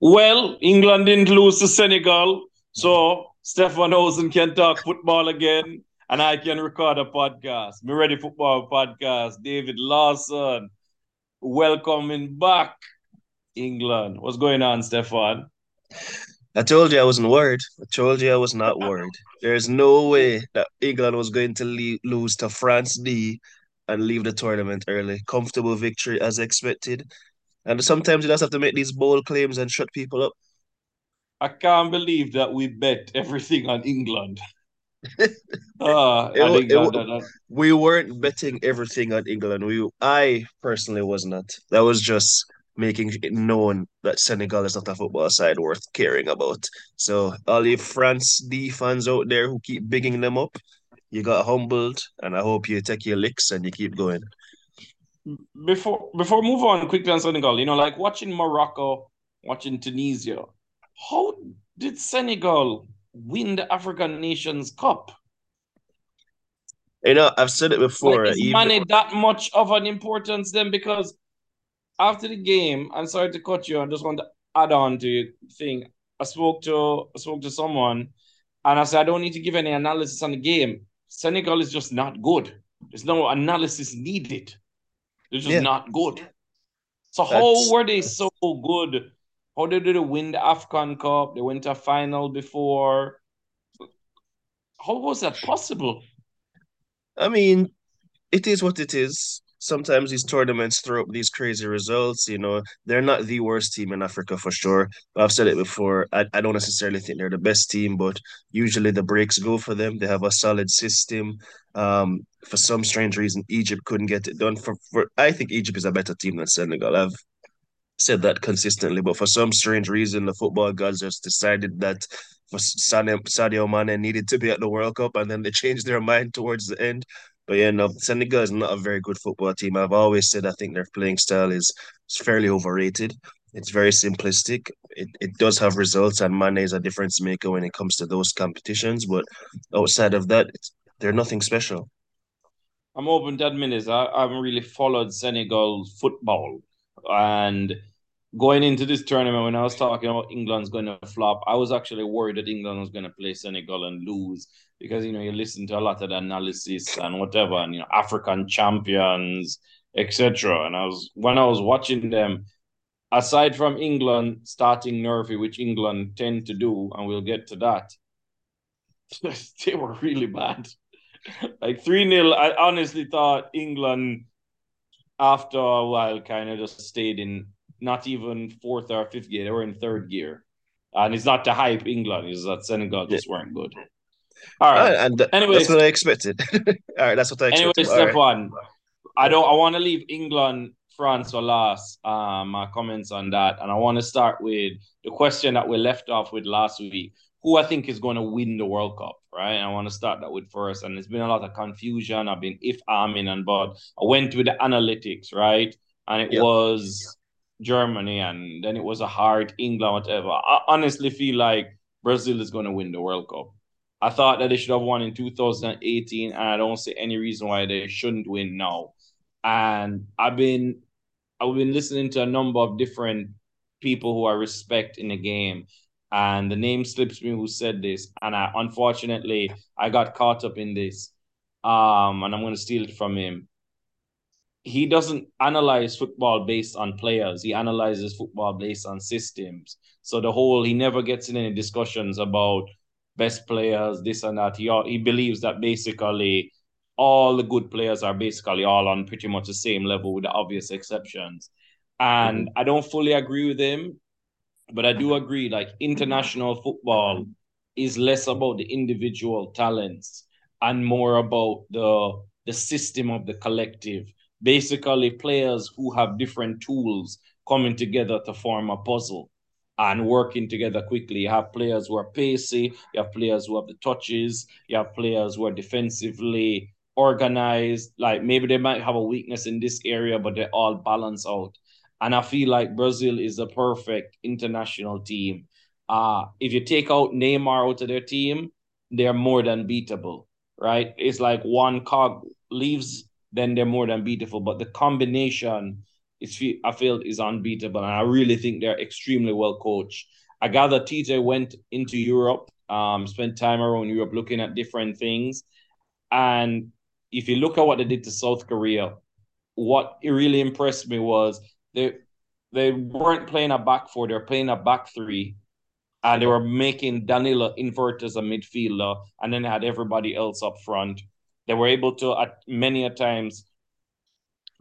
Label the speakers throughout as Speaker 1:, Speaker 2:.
Speaker 1: Well, England didn't lose to Senegal, so Stefan Hosen can talk football again, and I can record a podcast. Me ready football podcast. David Lawson, welcoming back England. What's going on, Stefan?
Speaker 2: I told you I wasn't worried. I told you I was not worried. There's no way that England was going to lose to France D and leave the tournament early. Comfortable victory as expected. And sometimes you just have to make these bold claims and shut people up.
Speaker 1: I can't believe that we bet everything on England. uh, it,
Speaker 2: it, we weren't betting everything on England. We, I personally was not. That was just making it known that Senegal is not a football side worth caring about. So all you France D fans out there who keep bigging them up, you got humbled, and I hope you take your licks and you keep going
Speaker 1: before before move on quickly on Senegal, you know, like watching Morocco, watching Tunisia, how did Senegal win the African Nations Cup?
Speaker 2: You know, I've said it before.
Speaker 1: Like, is money that much of an importance then? Because after the game, I'm sorry to cut you. I just want to add on to your thing. I spoke to I spoke to someone, and I said I don't need to give any analysis on the game. Senegal is just not good. There's no analysis needed. They're just yeah. not good. So That's... how were they so good? How did they win the AFCON Cup? They went to a final before. How was that possible?
Speaker 2: I mean, it is what it is sometimes these tournaments throw up these crazy results. You know, they're not the worst team in Africa for sure. I've said it before. I, I don't necessarily think they're the best team, but usually the breaks go for them. They have a solid system. Um, for some strange reason, Egypt couldn't get it done. For, for I think Egypt is a better team than Senegal. I've said that consistently, but for some strange reason, the football gods just decided that for Sadio Mane needed to be at the World Cup, and then they changed their mind towards the end. But yeah, no, Senegal is not a very good football team. I've always said I think their playing style is, fairly overrated. It's very simplistic. It, it does have results, and Mane is a difference maker when it comes to those competitions. But outside of that, they're nothing special.
Speaker 1: I'm open to admit I haven't really followed Senegal football. And going into this tournament, when I was talking about England's going to flop, I was actually worried that England was going to play Senegal and lose because you know you listen to a lot of analysis and whatever, and you know African champions, etc. And I was when I was watching them, aside from England starting nervy, which England tend to do, and we'll get to that, they were really bad. like 3 0, I honestly thought England, after a while, kind of just stayed in not even fourth or fifth gear. They were in third gear. And it's not to hype England, it's that Senegal just yeah. weren't good.
Speaker 2: All right. and Anyways, that's what I expected. All right, that's what I expected.
Speaker 1: Anyway, step right. one. I don't I want to leave England, France for last. Um my comments on that. And I want to start with the question that we left off with last week. Who I think is going to win the World Cup, right? And I want to start that with first. And there's been a lot of confusion. I've been if I'm in and but I went with the analytics, right? And it yep. was Germany and then it was a hard England, whatever. I honestly feel like Brazil is going to win the World Cup. I thought that they should have won in 2018, and I don't see any reason why they shouldn't win now. And I've been I've been listening to a number of different people who I respect in the game, and the name slips me who said this, and I unfortunately I got caught up in this. Um, and I'm gonna steal it from him. He doesn't analyze football based on players. He analyzes football based on systems. So the whole he never gets in any discussions about best players, this and that. He he believes that basically all the good players are basically all on pretty much the same level with the obvious exceptions. And mm-hmm. I don't fully agree with him, but I do agree like international football is less about the individual talents and more about the the system of the collective. Basically, players who have different tools coming together to form a puzzle and working together quickly. You have players who are pacey, you have players who have the touches, you have players who are defensively organized. Like maybe they might have a weakness in this area, but they all balance out. And I feel like Brazil is a perfect international team. Uh, if you take out Neymar out of their team, they're more than beatable, right? It's like one cog leaves, then they're more than beatable. But the combination is I feel is unbeatable, and I really think they're extremely well coached. I gather Tite went into Europe, um, spent time around Europe looking at different things, and if you look at what they did to South Korea, what really impressed me was they they weren't playing a back four; they're playing a back three, and they were making Danilo invert as a midfielder, and then had everybody else up front. They were able to, at many a times,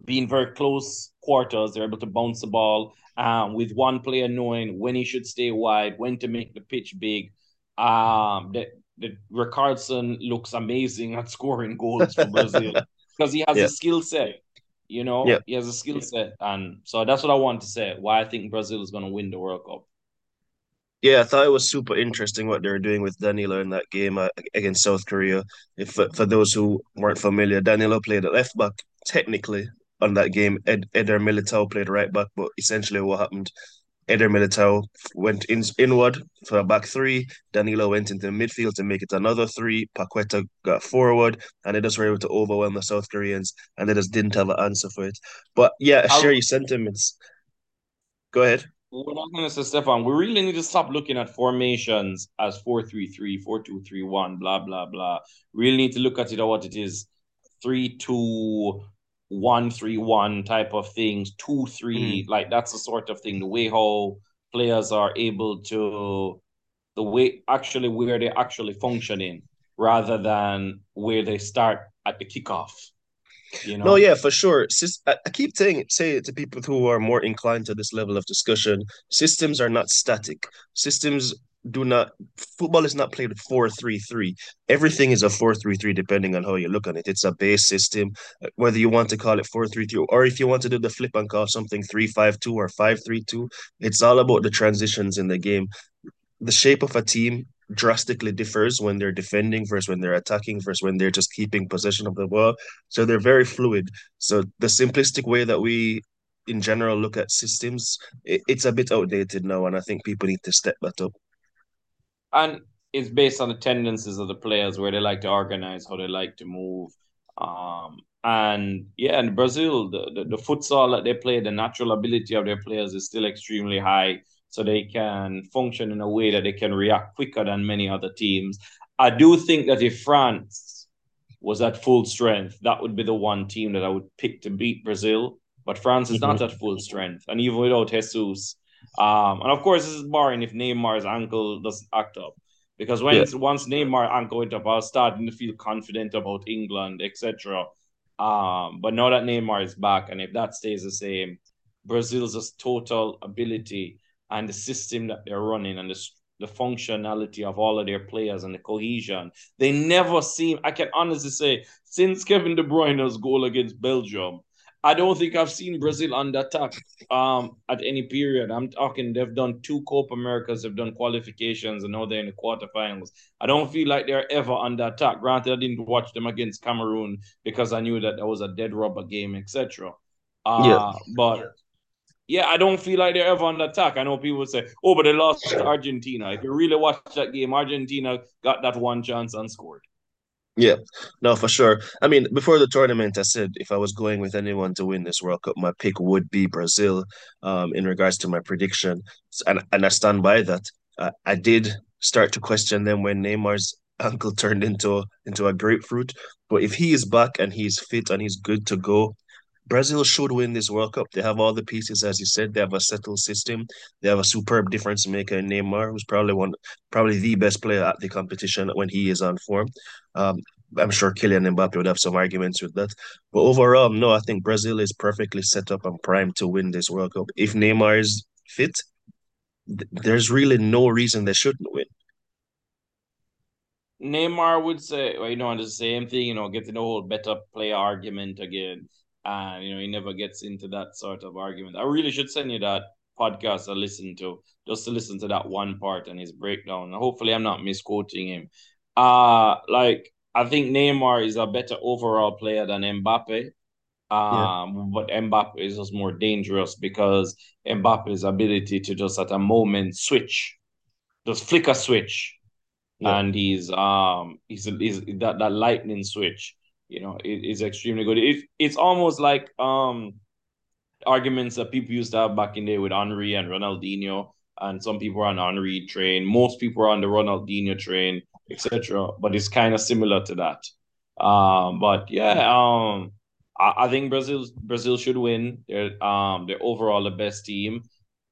Speaker 1: being very close quarters, they're able to bounce the ball um, with one player knowing when he should stay wide, when to make the pitch big. Um, the, the Richarlison looks amazing at scoring goals for Brazil because he has yeah. a skill set. You know, yeah. he has a skill set, and so that's what I want to say. Why I think Brazil is going to win the World Cup.
Speaker 2: Yeah, I thought it was super interesting what they were doing with Danilo in that game uh, against South Korea. If for those who weren't familiar, Danilo played at left back technically on that game. Ed, Eder Militao played right back, but essentially what happened, Eder Militao went in, inward for a back three. Danilo went into the midfield to make it another three. Paqueta got forward, and they just were able to overwhelm the South Koreans, and they just didn't have an answer for it. But yeah, I share your sentiments. Go ahead.
Speaker 1: What I'm going to say, Stefan, we really need to stop looking at formations as 4 3 3, 4 2 3 1, blah, blah, blah. Really need to look at it at what it is 3 2 1 3 1 type of things, 2 3. Mm. Like that's the sort of thing, the way how players are able to, the way actually where they're actually functioning rather than where they start at the kickoff.
Speaker 2: You know? No, yeah, for sure. I keep saying say it to people who are more inclined to this level of discussion. Systems are not static. Systems do not football is not played 4-3-3 everything is a 4-3-3 depending on how you look on it it's a base system uh, whether you want to call it 4-3-3 or if you want to do the flip and call something 3-5-2 or 5-3-2 it's all about the transitions in the game the shape of a team drastically differs when they're defending versus when they're attacking versus when they're just keeping possession of the ball. So they're very fluid. So the simplistic way that we in general look at systems, it, it's a bit outdated now, and I think people need to step that up.
Speaker 1: And it's based on the tendencies of the players where they like to organize, how they like to move. Um, and yeah, in Brazil, the, the, the futsal that they play, the natural ability of their players is still extremely high so they can function in a way that they can react quicker than many other teams. I do think that if France was at full strength, that would be the one team that I would pick to beat Brazil. But France is mm-hmm. not at full strength, and even without Jesus, um, and of course this is barring if Neymar's ankle doesn't act up. Because when yeah. once Neymar ankle went up, I was starting to feel confident about England, etc. Um, but now that Neymar is back, and if that stays the same, Brazil's total ability and the system that they're running and the, the functionality of all of their players and the cohesion. They never seem, I can honestly say, since Kevin De Bruyne's goal against Belgium, I don't think I've seen Brazil under attack um, at any period. I'm talking, they've done two Copa Americas, they've done qualifications, and now they're in the quarterfinals. I don't feel like they're ever under attack. Granted, I didn't watch them against Cameroon because I knew that that was a dead rubber game, etc. Uh, yeah. But yeah, I don't feel like they're ever on the attack. I know people say, oh, but they lost to Argentina. If you really watch that game, Argentina got that one chance and scored.
Speaker 2: Yeah, no, for sure. I mean, before the tournament, I said if I was going with anyone to win this World Cup, my pick would be Brazil. Um, in regards to my prediction, and and I stand by that. I, I did start to question them when Neymar's ankle turned into into a grapefruit. But if he is back and he's fit and he's good to go, Brazil should win this World Cup. They have all the pieces, as you said. They have a settled system. They have a superb difference maker in Neymar, who's probably one, probably the best player at the competition when he is on form. Um, I'm sure Kylian Mbappe would have some arguments with that. But overall, no, I think Brazil is perfectly set up and primed to win this World Cup. If Neymar is fit, th- there's really no reason they shouldn't win.
Speaker 1: Neymar would say, well, you know, the same thing, you know, getting the whole better player argument again and you know he never gets into that sort of argument. I really should send you that podcast I listened to just to listen to that one part and his breakdown. Hopefully, I'm not misquoting him. Uh like I think Neymar is a better overall player than Mbappe. Um, yeah. but Mbappe is just more dangerous because Mbappe's ability to just at a moment switch, just flick a switch, yeah. and he's um he's, he's that that lightning switch you know, it is extremely good. It, it's almost like um arguments that people used to have back in the day with Henry and Ronaldinho, and some people are on Henry train. Most people are on the Ronaldinho train, etc. But it's kind of similar to that. Um, but yeah, um, I, I think Brazil Brazil should win. They're um they're overall the best team,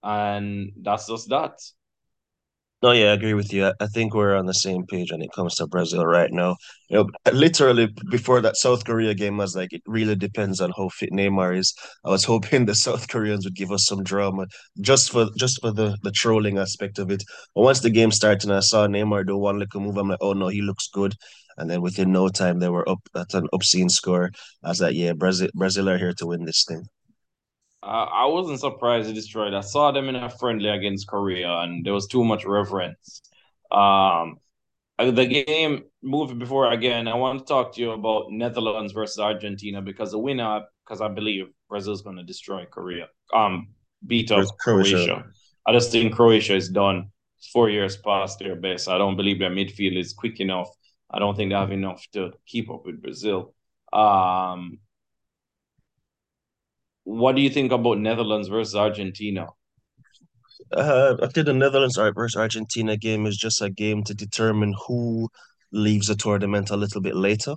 Speaker 1: and that's just that.
Speaker 2: No, yeah, I agree with you. I think we're on the same page when it comes to Brazil right now. You know, literally before that South Korea game, I was like, it really depends on how fit Neymar is. I was hoping the South Koreans would give us some drama just for just for the the trolling aspect of it. But once the game started and I saw Neymar do one little move, I'm like, oh no, he looks good. And then within no time, they were up at an obscene score. I was like, yeah, Brazil, Brazil are here to win this thing.
Speaker 1: Uh, I wasn't surprised they destroyed. I saw them in a friendly against Korea, and there was too much reverence. Um, uh, the game moving before again. I want to talk to you about Netherlands versus Argentina because the winner, because I believe Brazil is going to destroy Korea. Um, beat up Croatia. Croatia. I just think Croatia is done. It's four years past their best. I don't believe their midfield is quick enough. I don't think they have enough to keep up with Brazil. Um, what do you think about Netherlands versus Argentina?
Speaker 2: Uh, I think the Netherlands versus Argentina game is just a game to determine who leaves the tournament a little bit later.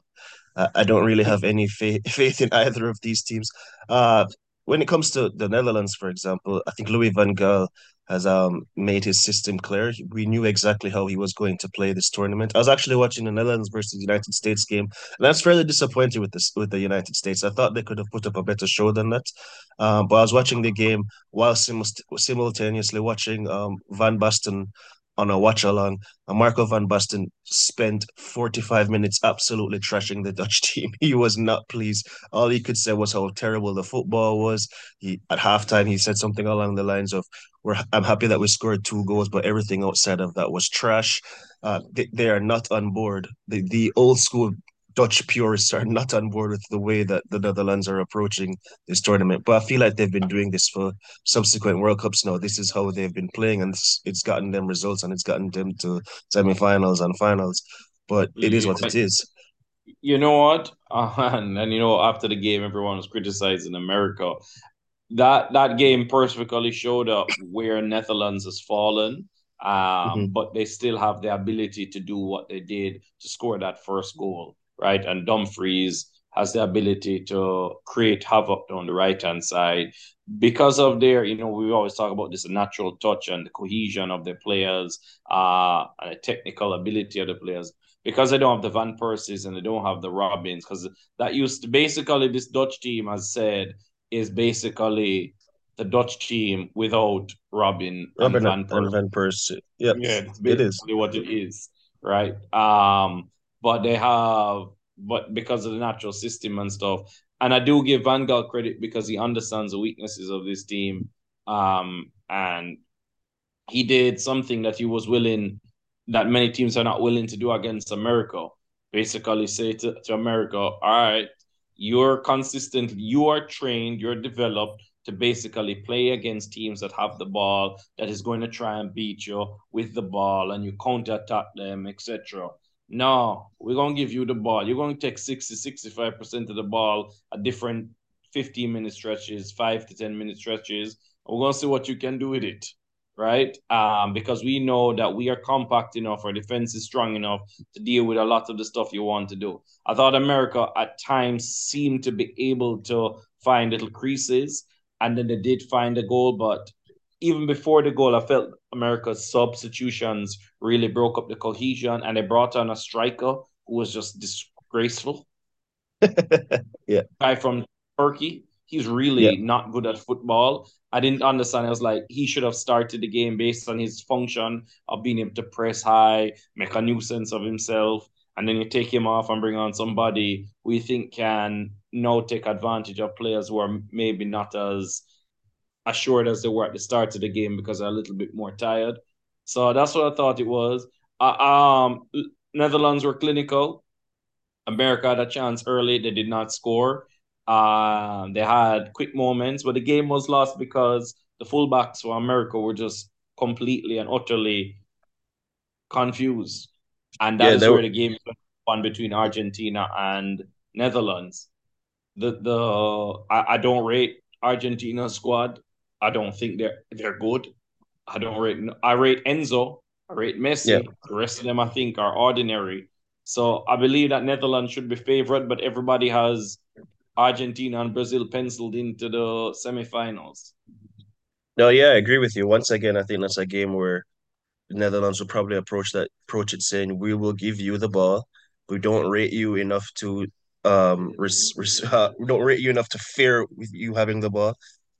Speaker 2: Uh, I don't really have any faith faith in either of these teams. Uh, when it comes to the Netherlands, for example, I think Louis van Gaal has um made his system clear. We knew exactly how he was going to play this tournament. I was actually watching the Netherlands versus the United States game, and I was fairly disappointed with this with the United States. I thought they could have put up a better show than that. Um, but I was watching the game while sim- simultaneously watching um, Van Basten on a watch along. And Marco van Basten spent 45 minutes absolutely trashing the Dutch team. He was not pleased. All he could say was how terrible the football was. He at halftime he said something along the lines of, "We're I'm happy that we scored two goals, but everything outside of that was trash." Uh, they, they are not on board. The the old school Dutch purists are not on board with the way that the Netherlands are approaching this tournament. But I feel like they've been doing this for subsequent World Cups now. This is how they've been playing, and it's, it's gotten them results and it's gotten them to semi-finals and finals. But it is what it is.
Speaker 1: You know what? Uh, and, and you know, after the game, everyone was criticizing America. That that game perfectly showed up where Netherlands has fallen. Um, mm-hmm. but they still have the ability to do what they did to score that first goal right? And Dumfries has the ability to create havoc on the right hand side because of their, you know, we always talk about this natural touch and the cohesion of the players, uh, and the technical ability of the players. Because they don't have the Van Persies and they don't have the Robbens, because that used to basically this Dutch team, as said, is basically the Dutch team without Robin,
Speaker 2: Robin and Van Persie. And Van Persie. Yep.
Speaker 1: Yeah, it is what it is, right? Um, but they have, but because of the natural system and stuff. And I do give Van Gaal credit because he understands the weaknesses of this team. Um, and he did something that he was willing, that many teams are not willing to do against America. Basically, say to, to America, all right, you're consistent, you are trained, you're developed to basically play against teams that have the ball, that is going to try and beat you with the ball, and you counter attack them, etc. No, we're going to give you the ball. You're going to take 60, 65% of the ball at different 15 minute stretches, five to 10 minute stretches. We're going to see what you can do with it, right? Um, because we know that we are compact enough, our defense is strong enough to deal with a lot of the stuff you want to do. I thought America at times seemed to be able to find little creases, and then they did find a goal, but even before the goal, I felt America's substitutions really broke up the cohesion, and they brought on a striker who was just disgraceful.
Speaker 2: yeah,
Speaker 1: guy from Turkey. He's really yeah. not good at football. I didn't understand. I was like, he should have started the game based on his function of being able to press high, make a nuisance of himself, and then you take him off and bring on somebody we think can now take advantage of players who are maybe not as assured as they were at the start of the game because they're a little bit more tired. So that's what I thought it was. Uh, um, Netherlands were clinical. America had a chance early. They did not score. Uh, they had quick moments, but the game was lost because the fullbacks for America were just completely and utterly confused. And that yeah, is where were... the game won between Argentina and Netherlands. The the I, I don't rate Argentina squad. I don't think they're they're good. I don't rate. I rate Enzo. I rate Messi. Yeah. The rest of them, I think, are ordinary. So I believe that Netherlands should be favored, but everybody has Argentina and Brazil penciled into the semifinals.
Speaker 2: No, yeah, I agree with you. Once again, I think that's a game where the Netherlands will probably approach that approach it saying, "We will give you the ball. We don't rate you enough to um res, res, uh, we don't rate you enough to fear with you having the ball."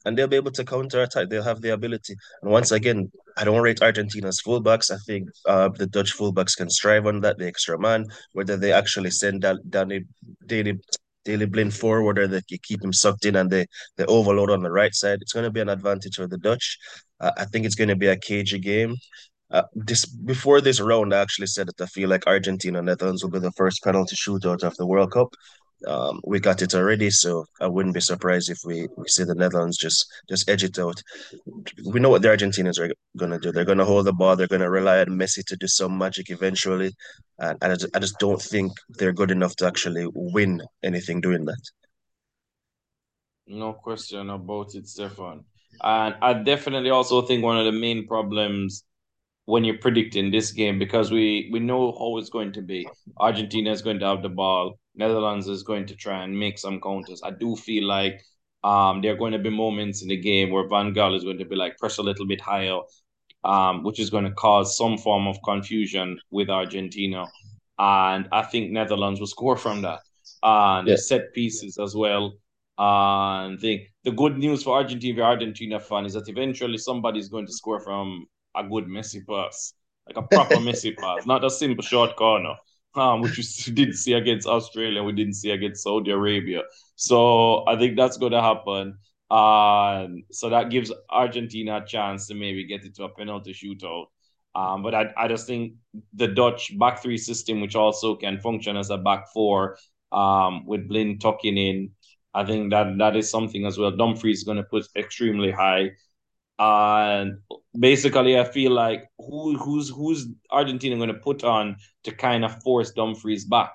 Speaker 2: And they'll be able to counter attack. They'll have the ability. And once again, I don't rate Argentina's fullbacks. I think uh, the Dutch fullbacks can strive on that, the extra man, whether they actually send that Danny Daley Blind forward or they keep him sucked in and they, they overload on the right side. It's going to be an advantage for the Dutch. Uh, I think it's going to be a cagey game. Uh, this before this round, I actually said that I feel like Argentina Netherlands will be the first penalty shootout of the World Cup. Um, we got it already, so I wouldn't be surprised if we, we see the Netherlands just just edge it out. We know what the Argentinians are gonna do. They're gonna hold the ball. They're gonna rely on Messi to do some magic eventually, and, and I, just, I just don't think they're good enough to actually win anything doing that.
Speaker 1: No question about it, Stefan. And I definitely also think one of the main problems when you're predicting this game because we we know how it's going to be. Argentina is going to have the ball. Netherlands is going to try and make some counters. I do feel like um there are going to be moments in the game where Van Gaal is going to be like press a little bit higher, um, which is going to cause some form of confusion with Argentina. And I think Netherlands will score from that. And yeah. the set pieces as well. And the the good news for Argentina, Argentina fan, is that eventually somebody is going to score from a good Messi pass, like a proper Messi pass, not a simple short corner, um, which we didn't see against Australia, we didn't see against Saudi Arabia. So I think that's going to happen. And so that gives Argentina a chance to maybe get it to a penalty shootout. Um, but I, I just think the Dutch back three system, which also can function as a back four, um, with Blin tucking in, I think that that is something as well. Dumfries is going to put extremely high. And basically, I feel like who who's who's Argentina going to put on to kind of force Dumfries back?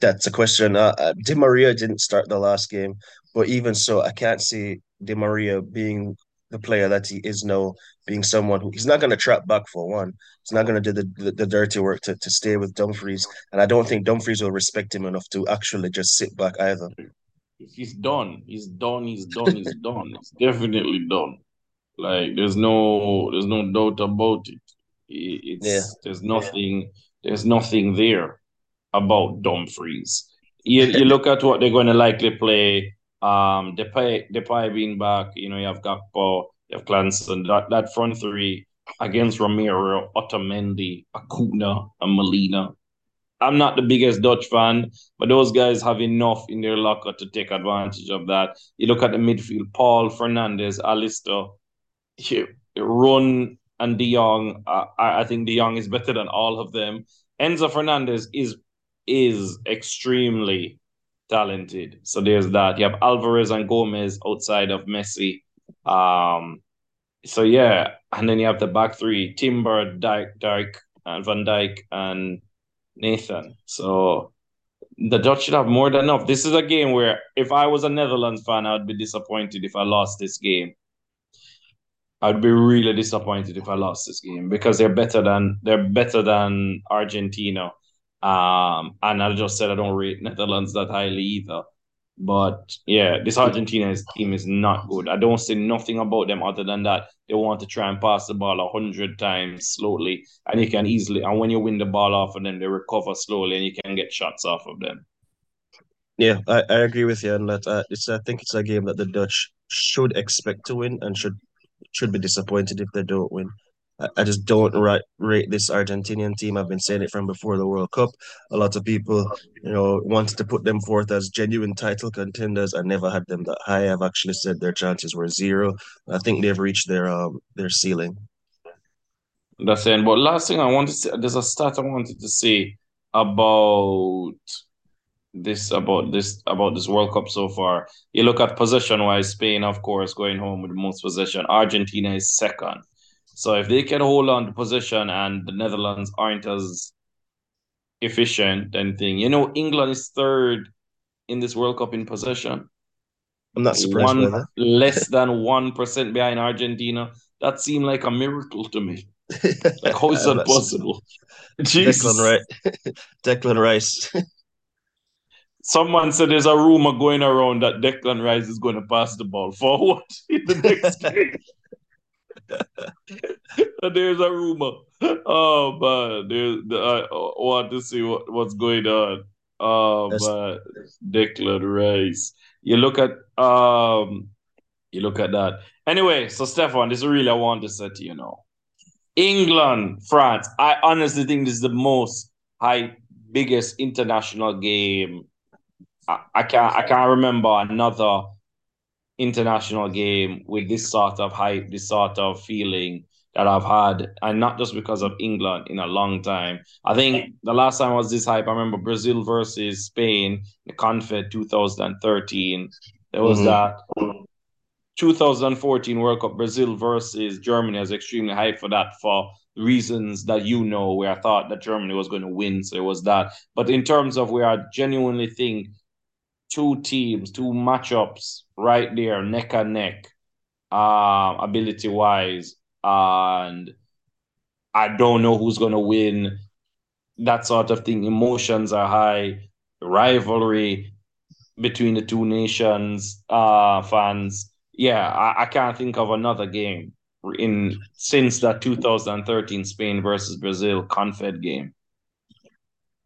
Speaker 2: That's a question. Uh, uh, Di Maria didn't start the last game, but even so, I can't see Di Maria being the player that he is now, being someone who he's not going to trap back for one. He's not going to do the, the, the, dirty work to, to stay with Dumfries. And I don't think Dumfries will respect him enough to actually just sit back either
Speaker 1: he's done. He's done. He's done. He's done. He's definitely done. Like there's no there's no doubt about it. It's yeah. there's nothing there's nothing there about Dumfries. You you look at what they're going to likely play. Um, Depay Depay being back. You know you have Gakpo, you have Klaassen. That that front three against Romero, Otamendi, Acuna, and Molina. I'm not the biggest Dutch fan, but those guys have enough in their locker to take advantage of that. You look at the midfield, Paul Fernandez, Alistair, Roon and De Jong. I, I think De Jong is better than all of them. Enzo Fernandez is is extremely talented. So there's that. You have Alvarez and Gomez outside of Messi. Um, so yeah, and then you have the back three: Timber, Dyke, Dyke, and Van Dijk, and Nathan. So the Dutch should have more than enough. This is a game where if I was a Netherlands fan, I would be disappointed if I lost this game. I'd be really disappointed if I lost this game because they're better than they're better than Argentina. Um, and I just said I don't rate Netherlands that highly either. But yeah, this Argentina team is not good. I don't say nothing about them other than that they want to try and pass the ball a hundred times slowly, and you can easily. And when you win the ball off of them, they recover slowly, and you can get shots off of them.
Speaker 2: Yeah, I, I agree with you on that. Uh, it's I think it's a game that the Dutch should expect to win and should should be disappointed if they don't win. I just don't rate, this Argentinian team. I've been saying it from before the World Cup. A lot of people, you know, wanted to put them forth as genuine title contenders. I never had them that high. I've actually said their chances were zero. I think they've reached their um their ceiling.
Speaker 1: That's it. But last thing I wanted to say, there's a stat I wanted to say about this about this about this World Cup so far. You look at possession wise, Spain, of course, going home with the most possession. Argentina is second. So if they can hold on to position and the Netherlands aren't as efficient, then thing, you know, England is third in this World Cup in possession.
Speaker 2: I'm not surprised
Speaker 1: one,
Speaker 2: by that.
Speaker 1: less than one percent behind Argentina. That seemed like a miracle to me. Like how is that possible?
Speaker 2: Declan Rice. Declan Rice.
Speaker 1: Someone said there's a rumor going around that Declan Rice is going to pass the ball forward in the next game. There's a rumor. Oh man, there's, I want to see what, what's going on. Oh That's... man, Declan Rice. You look at um, you look at that. Anyway, so Stefan, this is really I want to say to you know. England, France. I honestly think this is the most high biggest international game. I, I can't I can't remember another international game with this sort of hype, this sort of feeling that I've had, and not just because of England in a long time. I think the last time I was this hype, I remember Brazil versus Spain, the Confed 2013. There was mm-hmm. that 2014 World Cup Brazil versus Germany. I was extremely hyped for that for reasons that you know, where I thought that Germany was going to win. So it was that. But in terms of where I genuinely think two teams, two matchups right there, neck and neck, uh, ability wise. And I don't know who's going to win. That sort of thing. Emotions are high. Rivalry between the two nations, uh, fans. Yeah, I, I can't think of another game in since that 2013 Spain versus Brazil Confed game.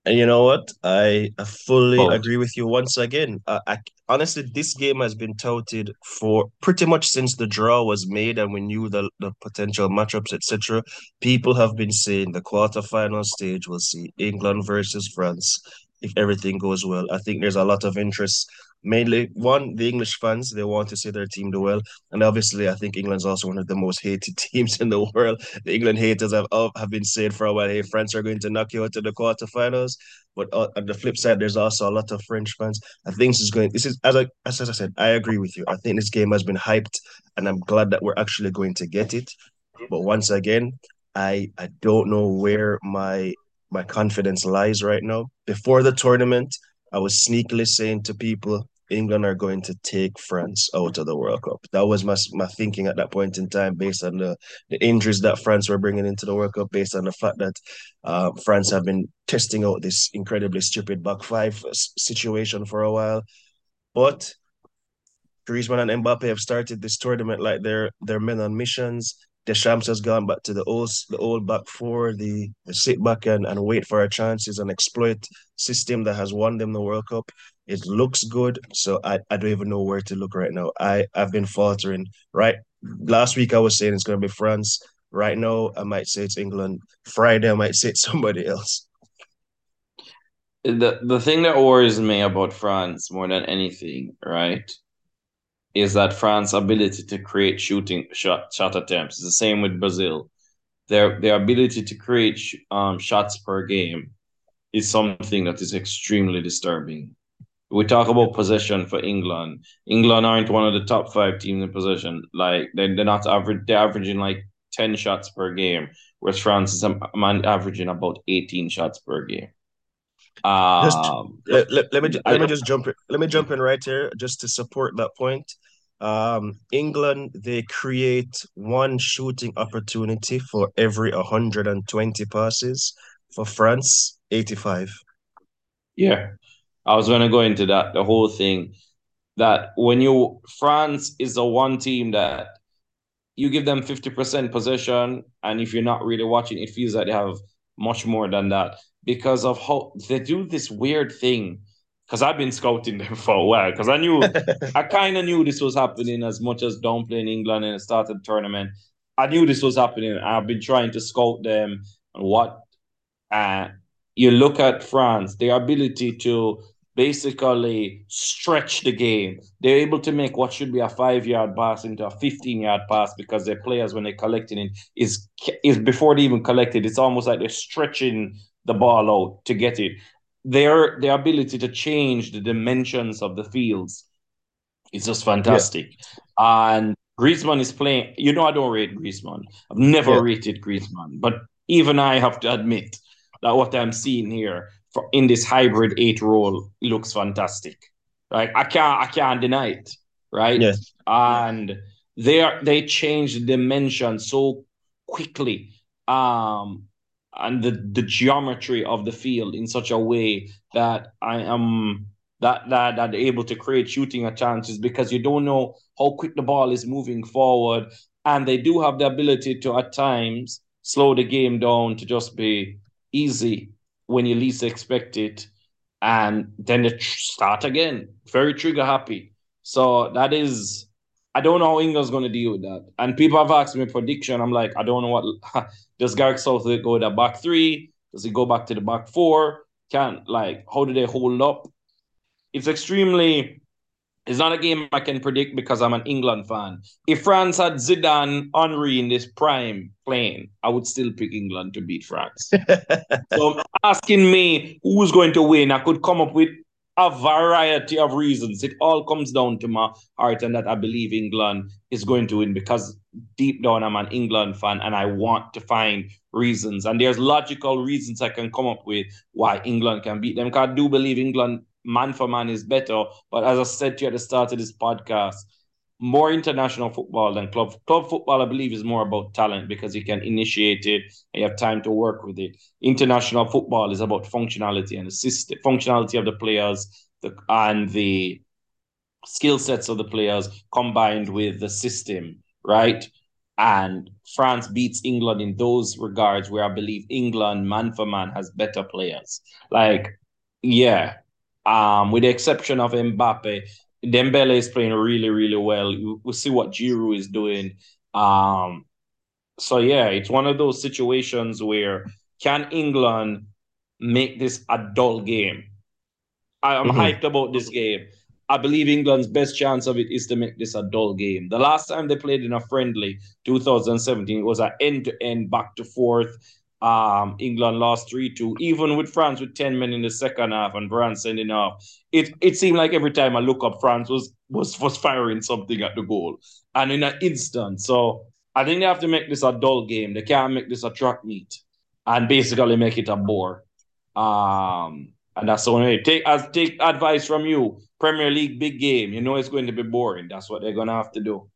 Speaker 2: And you know what? I, fully oh. agree with you once again. Uh, I, honestly, this game has been touted for pretty much since the draw was made and we knew the, the potential matchups, etc. People have been saying the quarterfinal stage will see England versus France if everything goes well. I think there's a lot of interest mainly one the english fans they want to see their team do well. And obviously i think england's also one of the most hated teams in the world. The england haters have have been saying for a while hey france are going to knock you out to the quarterfinals. But uh, on the flip side there's also a lot of french fans. I think this is going this is as I, as i said i agree with you. I think this game has been hyped and i'm glad that we're actually going to get it. But once again i i don't know where my my confidence lies right now. Before the tournament I was sneakily saying to people, England are going to take France out of the World Cup. That was my my thinking at that point in time, based on the, the injuries that France were bringing into the World Cup, based on the fact that uh, France have been testing out this incredibly stupid back five situation for a while. But Griezmann and Mbappe have started this tournament like they're they're men on missions. Deschamps has gone back to the old the old back four, the, the sit back and, and wait for our chances and exploit system that has won them the World Cup. It looks good, so I, I don't even know where to look right now. I I've been faltering. Right, last week I was saying it's going to be France. Right now, I might say it's England. Friday, I might say it's somebody else.
Speaker 1: The the thing that worries me about France more than anything, right, is that France's ability to create shooting shot shot attempts. It's the same with Brazil. Their their ability to create um, shots per game is something that is extremely disturbing. We talk about position for England. England aren't one of the top five teams in position. Like they they're not average. They're averaging like ten shots per game, whereas France is averaging about eighteen shots per game.
Speaker 2: Um, let, let, let, me let me just jump in, let me jump in right here just to support that point. Um, England they create one shooting opportunity for every 120 passes. For France, 85.
Speaker 1: Yeah, I was going to go into that the whole thing that when you France is the one team that you give them 50% possession and if you're not really watching it feels like they have much more than that because of how they do this weird thing. Because I've been scouting them for a while. Because I knew, I kind of knew this was happening as much as don't play in England and started the tournament. I knew this was happening. I've been trying to scout them and what. Uh, you look at France, their ability to basically stretch the game. They're able to make what should be a five yard pass into a 15 yard pass because their players, when they're collecting it, is is before they even collect it, it's almost like they're stretching the ball out to get it. Their their ability to change the dimensions of the fields is just fantastic. Yeah. And Griezmann is playing. You know, I don't rate Griezmann. I've never yeah. rated Griezmann, but even I have to admit that what I'm seeing here for, in this hybrid eight role looks fantastic. Like I can't I can't deny it. right?
Speaker 2: Yeah.
Speaker 1: And they are they change the dimension so quickly. Um and the, the geometry of the field in such a way that I am that that that able to create shooting chances because you don't know how quick the ball is moving forward, and they do have the ability to at times slow the game down to just be easy when you least expect it, and then they start again. Very trigger happy. So that is, I don't know how England's going to deal with that. And people have asked me prediction. I'm like, I don't know what does Southgate go to the back three? Does he go back to the back four? Can like how do they hold up? It's extremely it's not a game I can predict because I'm an England fan. If France had Zidane, Henry in this prime playing, I would still pick England to beat France. so asking me who's going to win, I could come up with a variety of reasons. It all comes down to my heart and that I believe England is going to win because deep down I'm an England fan and I want to find reasons. And there's logical reasons I can come up with why England can beat them. Because I do believe England man for man is better. But as I said to you at the start of this podcast, more international football than club club football, I believe, is more about talent because you can initiate it and you have time to work with it. International football is about functionality and the system, functionality of the players, the and the skill sets of the players combined with the system, right? And France beats England in those regards where I believe England, man for man, has better players. Like, yeah, um, with the exception of Mbappe, Dembele is playing really, really well. We'll see what Giroud is doing. Um, so yeah, it's one of those situations where can England make this a dull game? I am mm-hmm. hyped about this game. I believe England's best chance of it is to make this a dull game. The last time they played in a friendly, 2017, it was an end to end, back to forth. Um, England lost 3 2, even with France with 10 men in the second half and Varane sending off. It it seemed like every time I look up, France was was was firing something at the goal. And in an instant. So I think they have to make this a dull game. They can't make this a track meet and basically make it a bore. Um, and that's the only way. Take as take advice from you. Premier League big game. You know it's going to be boring. That's what they're gonna have to do.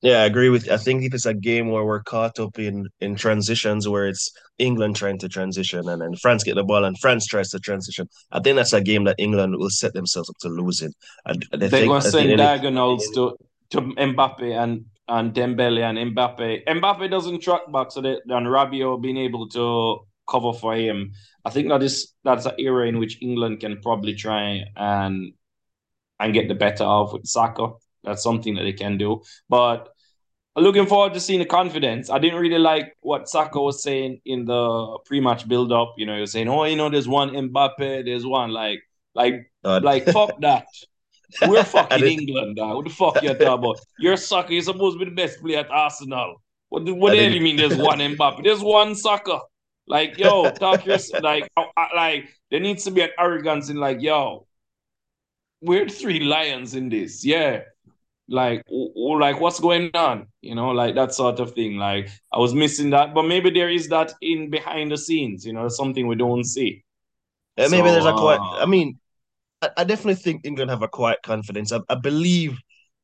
Speaker 2: Yeah, I agree with. I think if it's a game where we're caught up in in transitions, where it's England trying to transition and then France get the ball and France tries to transition, I think that's a game that England will set themselves up to losing. And
Speaker 1: they they're going to send diagonals to to Mbappe and and Dembele and Mbappe. Mbappe doesn't track back, so that and Rabiot being able to cover for him. I think that is that's an era in which England can probably try and and get the better of with Saka. That's something that they can do. But looking forward to seeing the confidence. I didn't really like what Saka was saying in the pre-match build-up. You know, he was saying, "Oh, you know, there's one Mbappe, there's one like, like, God. like, fuck that." We're fucking England, dog. What the fuck you talking about? You're Saka. You're supposed to be the best player at Arsenal. What do, what do you mean? There's one Mbappe. There's one Saka. Like, yo, talk your like, like there needs to be an arrogance in like, yo, we're three lions in this. Yeah, like like what's going on? You know like that sort of thing. Like i was missing that but maybe there is that in behind the scenes you know something we don't see.
Speaker 2: Yeah, maybe so, there's a quiet uh, i mean I, I, definitely think england have a quiet confidence. I, I believe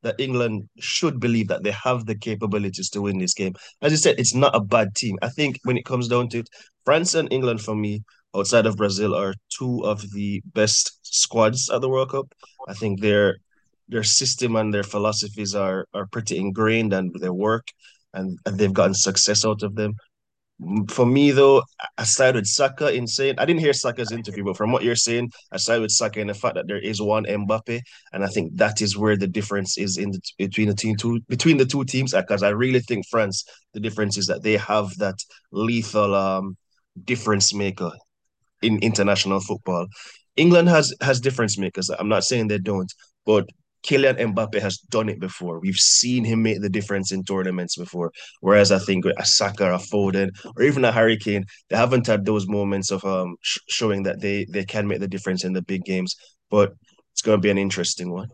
Speaker 2: that england should believe that they have the capabilities to win this game. As you said it's not a bad team. I think when it comes down to it france and england for me outside of brazil are two of the best squads at the world cup. I think they're their system and their philosophies are are pretty ingrained and their work and, and they've gotten success out of them. For me though, I side with Saka in saying I didn't hear Saka's interview, but from what you're saying, I side with Saka in the fact that there is one Mbappe, and I think that is where the difference is in the, between the team two between the two teams. Because I really think France, the difference is that they have that lethal um difference maker in international football. England has has difference makers. I'm not saying they don't, but Kylian Mbappe has done it before. We've seen him make the difference in tournaments before. Whereas I think with a Saka, a Foden, or even a Harry Kane, they haven't had those moments of um sh- showing that they they can make the difference in the big games. But it's going to be an interesting one.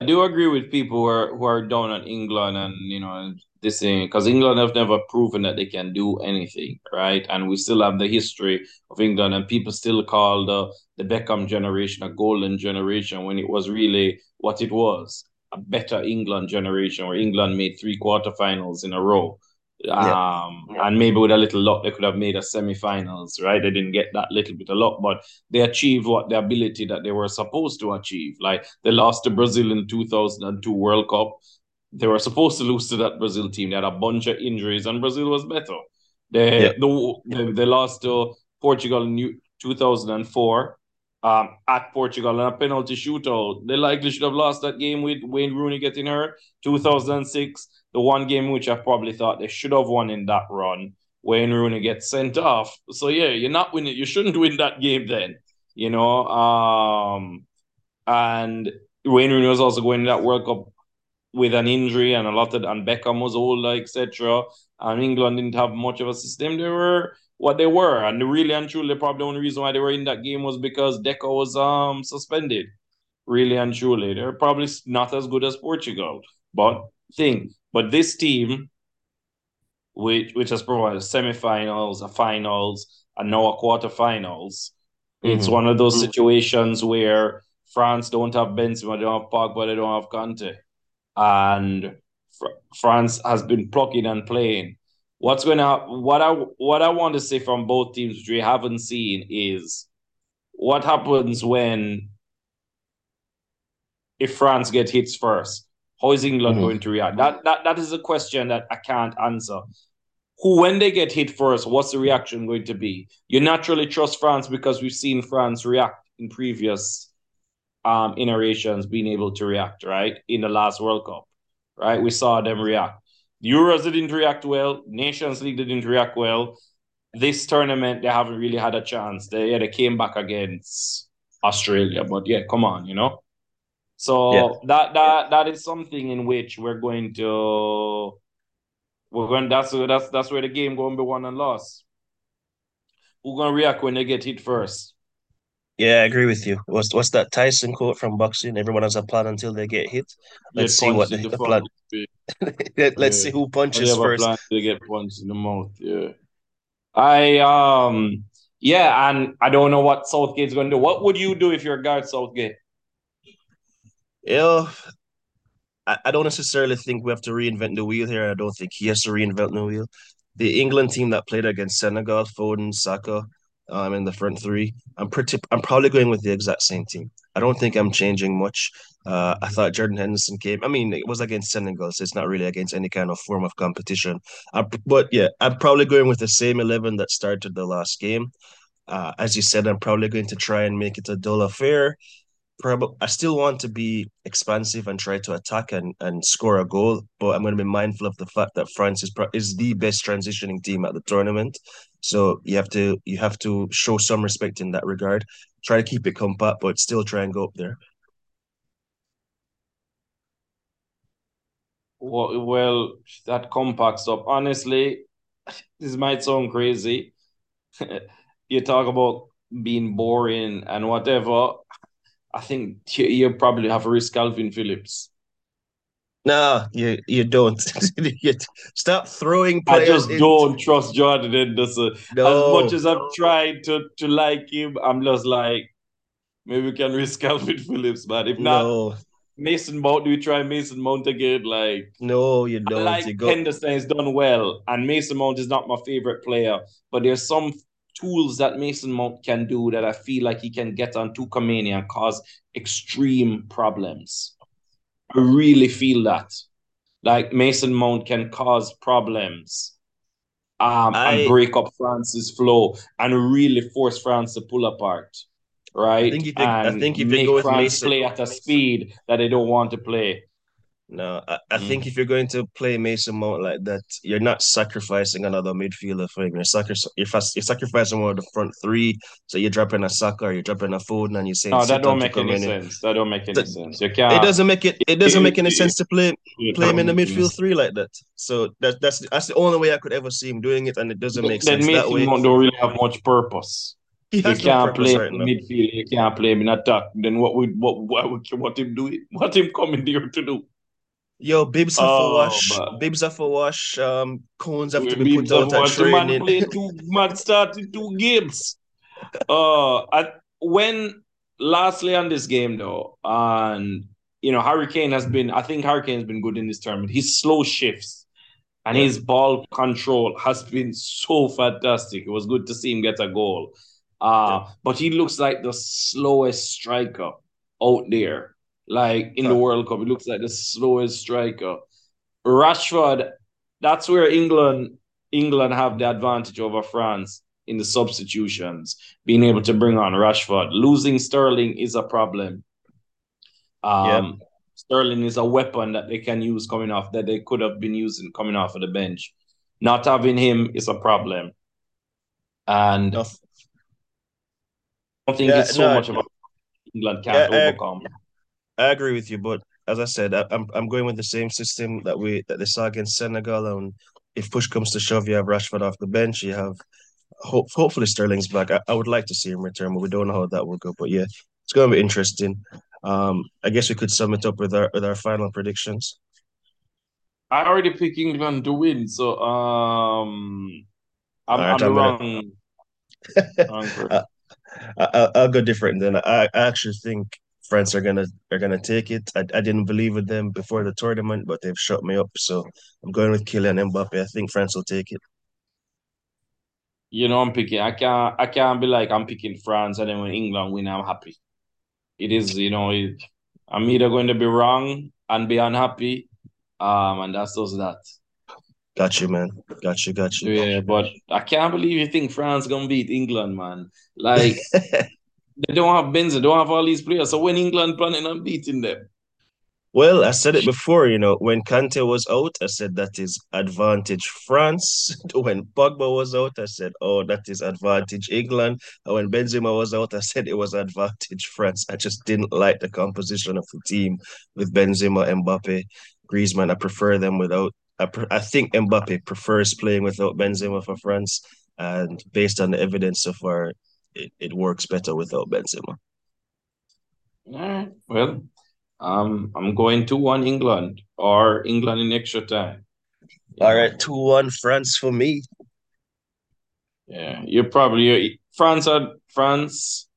Speaker 1: I do agree with people who are who are down on England and you know this thing because England have never proven that they can do anything, right? And we still have the history of England, and people still call the the Beckham generation a golden generation when it was really what it was. a better England generation where England made three quarterfinals in a row. Yeah. Um, and maybe with a little luck, they could have made a semi-finals, right? They didn't get that little bit of luck, but they achieved what the ability that they were supposed to achieve. Like they lost to Brazil in 2002 World Cup. They were supposed to lose to that Brazil team. They had a bunch of injuries, and Brazil was better. They yeah. the, they, they lost to Portugal in 2004 um, at Portugal in a penalty shootout. They likely should have lost that game with Wayne Rooney getting hurt. 2006, the one game which I probably thought they should have won in that run. Wayne Rooney gets sent off. So yeah, you're not winning. You shouldn't win that game then. You know, um, and Wayne Rooney was also going to that World Cup with an injury and a lot of and Beckham was older, etc. And England didn't have much of a system. They were what they were. And really and truly, probably the only reason why they were in that game was because Deco was um suspended. Really and truly. They're probably not as good as Portugal. But thing. But this team, which which has provided semifinals, a finals, and now a quarterfinals, mm-hmm. it's one of those mm-hmm. situations where France don't have Benzema, they don't have Pogba, they don't have Kante. And Fr- France has been plucking and playing what's going to what I what I want to say from both teams, which we haven't seen, is what happens when if France get hits first. How is England mm-hmm. going to react? That that that is a question that I can't answer. Who, when they get hit first, what's the reaction going to be? You naturally trust France because we've seen France react in previous um iterations, being able to react, right? In the last World Cup, right? We saw them react. Euros didn't react well. Nations League didn't react well. This tournament, they haven't really had a chance. They yeah, they came back against Australia, but yeah, come on, you know. So yeah. that that that is something in which we're going to we're going. That's that's that's where the game going to be won and lost. Who's gonna react when they get hit first?
Speaker 2: Yeah, I agree with you. What's what's that Tyson quote from boxing? Everyone has a plan until they get hit. Let's see what the, the plan. Let's yeah. see who punches first.
Speaker 1: to get punched in the mouth. Yeah. I um yeah, and I don't know what Southgate's going to do. What would you do if you're Gareth Southgate?
Speaker 2: Yeah, I, I don't necessarily think we have to reinvent the wheel here. I don't think he has to reinvent the wheel. The England team that played against Senegal, Foden, Saka, um, in the front three. I'm pretty. I'm probably going with the exact same team. I don't think I'm changing much. Uh, I thought Jordan Henderson came. I mean, it was against Senegal, so it's not really against any kind of form of competition. I, but yeah, I'm probably going with the same eleven that started the last game. Uh, as you said, I'm probably going to try and make it a dull affair probably I still want to be expansive and try to attack and, and score a goal, but I'm going to be mindful of the fact that France is is the best transitioning team at the tournament. So you have to you have to show some respect in that regard. Try to keep it compact, but still try and go up there.
Speaker 1: Well, well, that compacts up. Honestly, this might sound crazy. you talk about being boring and whatever. I think you probably have a risk Kalvin Phillips.
Speaker 2: No, you you don't. you stop throwing.
Speaker 1: I just don't trust Jordan Henderson. No. As much as I've tried to to like him, I'm just like, maybe we can risk Kalvin Phillips, but if not, no. Mason Mount, do we try Mason Mount again? Like,
Speaker 2: no, you don't.
Speaker 1: I like go- Henderson has done well, and Mason Mount is not my favorite player, but there's some tools that Mason Mount can do that I feel like he can get on Tchouameni and cause extreme problems. I really feel that. Like Mason Mount can cause problems um, I, and break up France's flow and really force France to pull apart. Right? I think if and I think if make go with France Mason, play at a speed that they don't want to play.
Speaker 2: No, I, I mm. think if you're going to play Mason Mount like that, you're not sacrificing another midfielder for him. You're, sacri- you're, fast, you're sacrificing one of the front three. So you're dropping a Saka, you're dropping a Foden, and you're saying.
Speaker 1: No, that don't make any sense. That don't make any that, sense. You can't.
Speaker 2: It doesn't make it. It doesn't make any sense to play play him in the midfield three like that. So that that's that's the only way I could ever see him doing it, and it doesn't make then sense.
Speaker 1: That Mount don't really have much purpose. He you can't play right midfield. You can't play him in attack. Then what would what what would you what him do? It? What him coming here to do?
Speaker 2: Yo, bibs have oh, to wash. Man. Bibs have to wash. Um, cones have to be put out at training. Man
Speaker 1: played two, man started two games. Uh, I, when lastly on this game though, and you know, Harry Kane has been, I think Harry Kane has been good in this tournament. His slow shifts and yeah. his ball control has been so fantastic. It was good to see him get a goal. Uh, yeah. But he looks like the slowest striker out there. Like in the World Cup, he looks like the slowest striker. Rashford, that's where England England have the advantage over France in the substitutions, being able to bring on Rashford. Losing Sterling is a problem. Um, Sterling is a weapon that they can use coming off that they could have been using coming off of the bench. Not having him is a problem. And no. I don't think yeah, it's so no, much about England can't yeah, overcome.
Speaker 2: I, I, agree with you, but as I said, I, am I'm going with the same system that we that they saw against Senegal. And if push comes to shove, you have Rashford off the bench. You have hope, hopefully Sterling's back. I, I would like to see him return, but we don't know how that will go. But yeah, it's going to be interesting. Um, I guess we could sum it up with our with our final predictions.
Speaker 1: I already picked England to win, so um, I'm, right, I'm, wrong.
Speaker 2: I, will go different then. I, I actually think France are gonna are gonna take it. I, I didn't believe in them before the tournament, but they've shut me up. So I'm going with Kylian Mbappe. I think France will take it.
Speaker 1: You know, I'm picking. I can't. I can't be like I'm picking France, and then when England win, I'm happy it is, you know, it, I'm either going to be wrong and be unhappy, um, and that's just that.
Speaker 2: Got you, man. Got you, got you.
Speaker 1: Yeah, but I can't believe you think France gonna beat England, man. Like they don't have Benzema, they don't have all these players. So when England planning on beating them?
Speaker 2: Well, I said it before, you know, when Kante was out, I said that is advantage France. when Pogba was out, I said, oh, that is advantage England. And when Benzema was out, I said it was advantage France. I just didn't like the composition of the team with Benzema, Mbappe, Griezmann. I prefer them without. I, pre- I think Mbappe prefers playing without Benzema for France. And based on the evidence so far, it, it works better without Benzema.
Speaker 1: Yeah, well, um, I'm going to one England or England in extra time.
Speaker 2: All right, two one France for me.
Speaker 1: Yeah, you're probably you're, France. Are, France.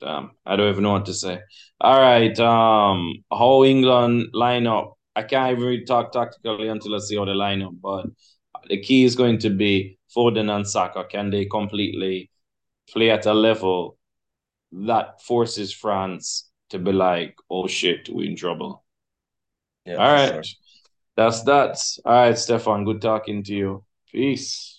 Speaker 1: Damn, I don't even know what to say. All right, um, how England line up? I can't even really talk tactically until I see how they line up. But the key is going to be Foden and Saka. Can they completely play at a level that forces France to be like, oh shit, we're in trouble. Yeah. All right. Sure. That's that. All right, Stefan. Good talking to you. Peace.